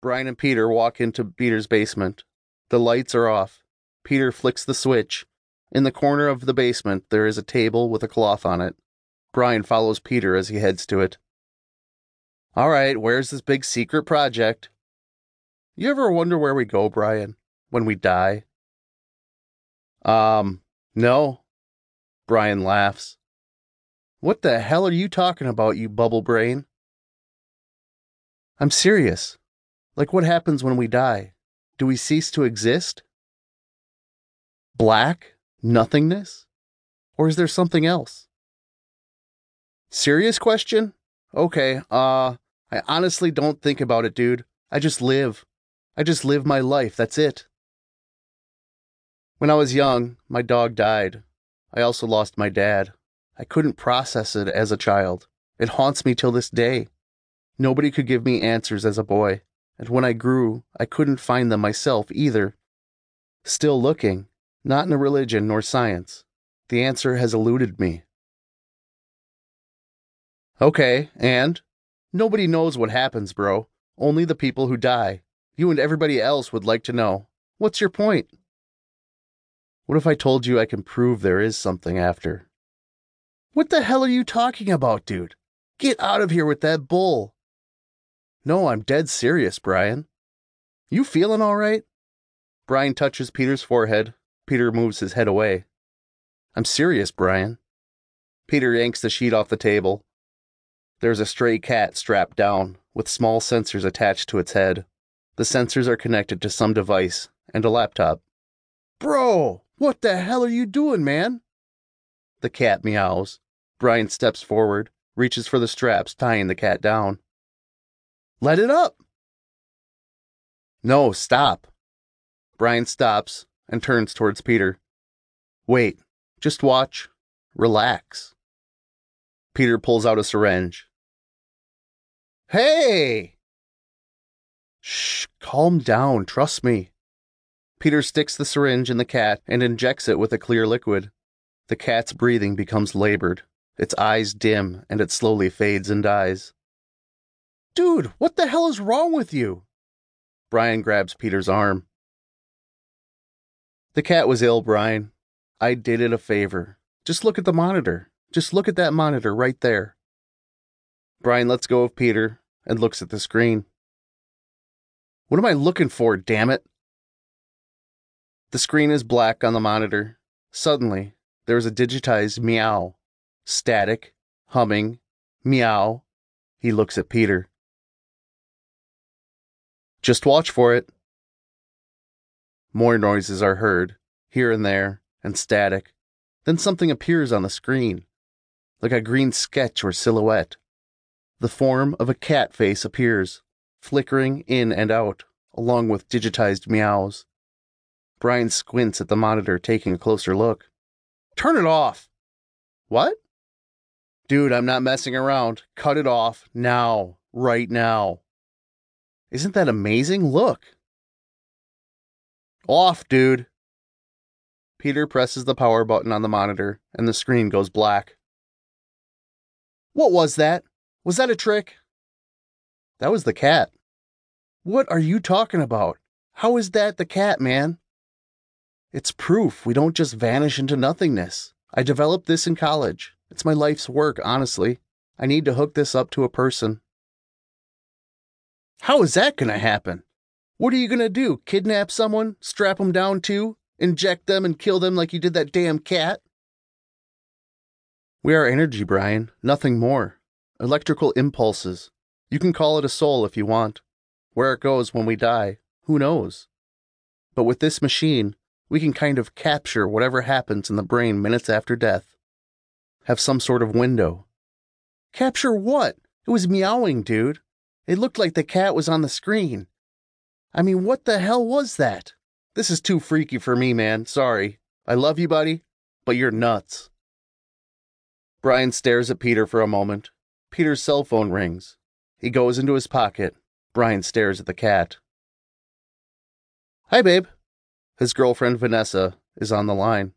Brian and Peter walk into Peter's basement. The lights are off. Peter flicks the switch. In the corner of the basement, there is a table with a cloth on it. Brian follows Peter as he heads to it. All right, where's this big secret project? You ever wonder where we go, Brian, when we die? Um, no. Brian laughs. What the hell are you talking about, you bubble brain? I'm serious. Like what happens when we die? Do we cease to exist? Black? Nothingness? Or is there something else? Serious question? Okay, uh, I honestly don't think about it, dude. I just live. I just live my life, that's it. When I was young, my dog died. I also lost my dad. I couldn't process it as a child. It haunts me till this day. Nobody could give me answers as a boy, and when I grew, I couldn't find them myself either. Still looking, not in a religion nor science. The answer has eluded me. Okay, and? Nobody knows what happens, bro. Only the people who die. You and everybody else would like to know. What's your point? What if I told you I can prove there is something after? What the hell are you talking about, dude? Get out of here with that bull. No, I'm dead serious, Brian. You feeling all right? Brian touches Peter's forehead. Peter moves his head away. I'm serious, Brian. Peter yanks the sheet off the table. There's a stray cat strapped down, with small sensors attached to its head. The sensors are connected to some device and a laptop. Bro, what the hell are you doing, man? The cat meows. Brian steps forward, reaches for the straps tying the cat down. Let it up! No, stop. Brian stops and turns towards Peter. Wait, just watch. Relax. Peter pulls out a syringe. Hey! Shh, calm down, trust me. Peter sticks the syringe in the cat and injects it with a clear liquid. The cat's breathing becomes labored, its eyes dim, and it slowly fades and dies. Dude, what the hell is wrong with you? Brian grabs Peter's arm. The cat was ill, Brian. I did it a favor. Just look at the monitor. Just look at that monitor right there. Brian lets go of Peter and looks at the screen. What am I looking for, damn it? The screen is black on the monitor. Suddenly, there is a digitized meow. Static, humming, meow. He looks at Peter. Just watch for it. More noises are heard, here and there, and static. Then something appears on the screen, like a green sketch or silhouette. The form of a cat face appears, flickering in and out, along with digitized meows. Brian squints at the monitor, taking a closer look. Turn it off! What? Dude, I'm not messing around. Cut it off now. Right now. Isn't that amazing? Look. Off, dude. Peter presses the power button on the monitor, and the screen goes black. What was that? Was that a trick? That was the cat. What are you talking about? How is that the cat, man? It's proof we don't just vanish into nothingness. I developed this in college. It's my life's work, honestly. I need to hook this up to a person. How is that going to happen? What are you going to do? Kidnap someone? Strap them down too? Inject them and kill them like you did that damn cat? We are energy, Brian, nothing more. Electrical impulses. You can call it a soul if you want. Where it goes when we die, who knows? But with this machine, we can kind of capture whatever happens in the brain minutes after death. Have some sort of window. Capture what? It was meowing, dude. It looked like the cat was on the screen. I mean, what the hell was that? This is too freaky for me, man. Sorry. I love you, buddy, but you're nuts. Brian stares at Peter for a moment. Peter's cell phone rings. He goes into his pocket. Brian stares at the cat. Hi, babe. His girlfriend, Vanessa, is on the line.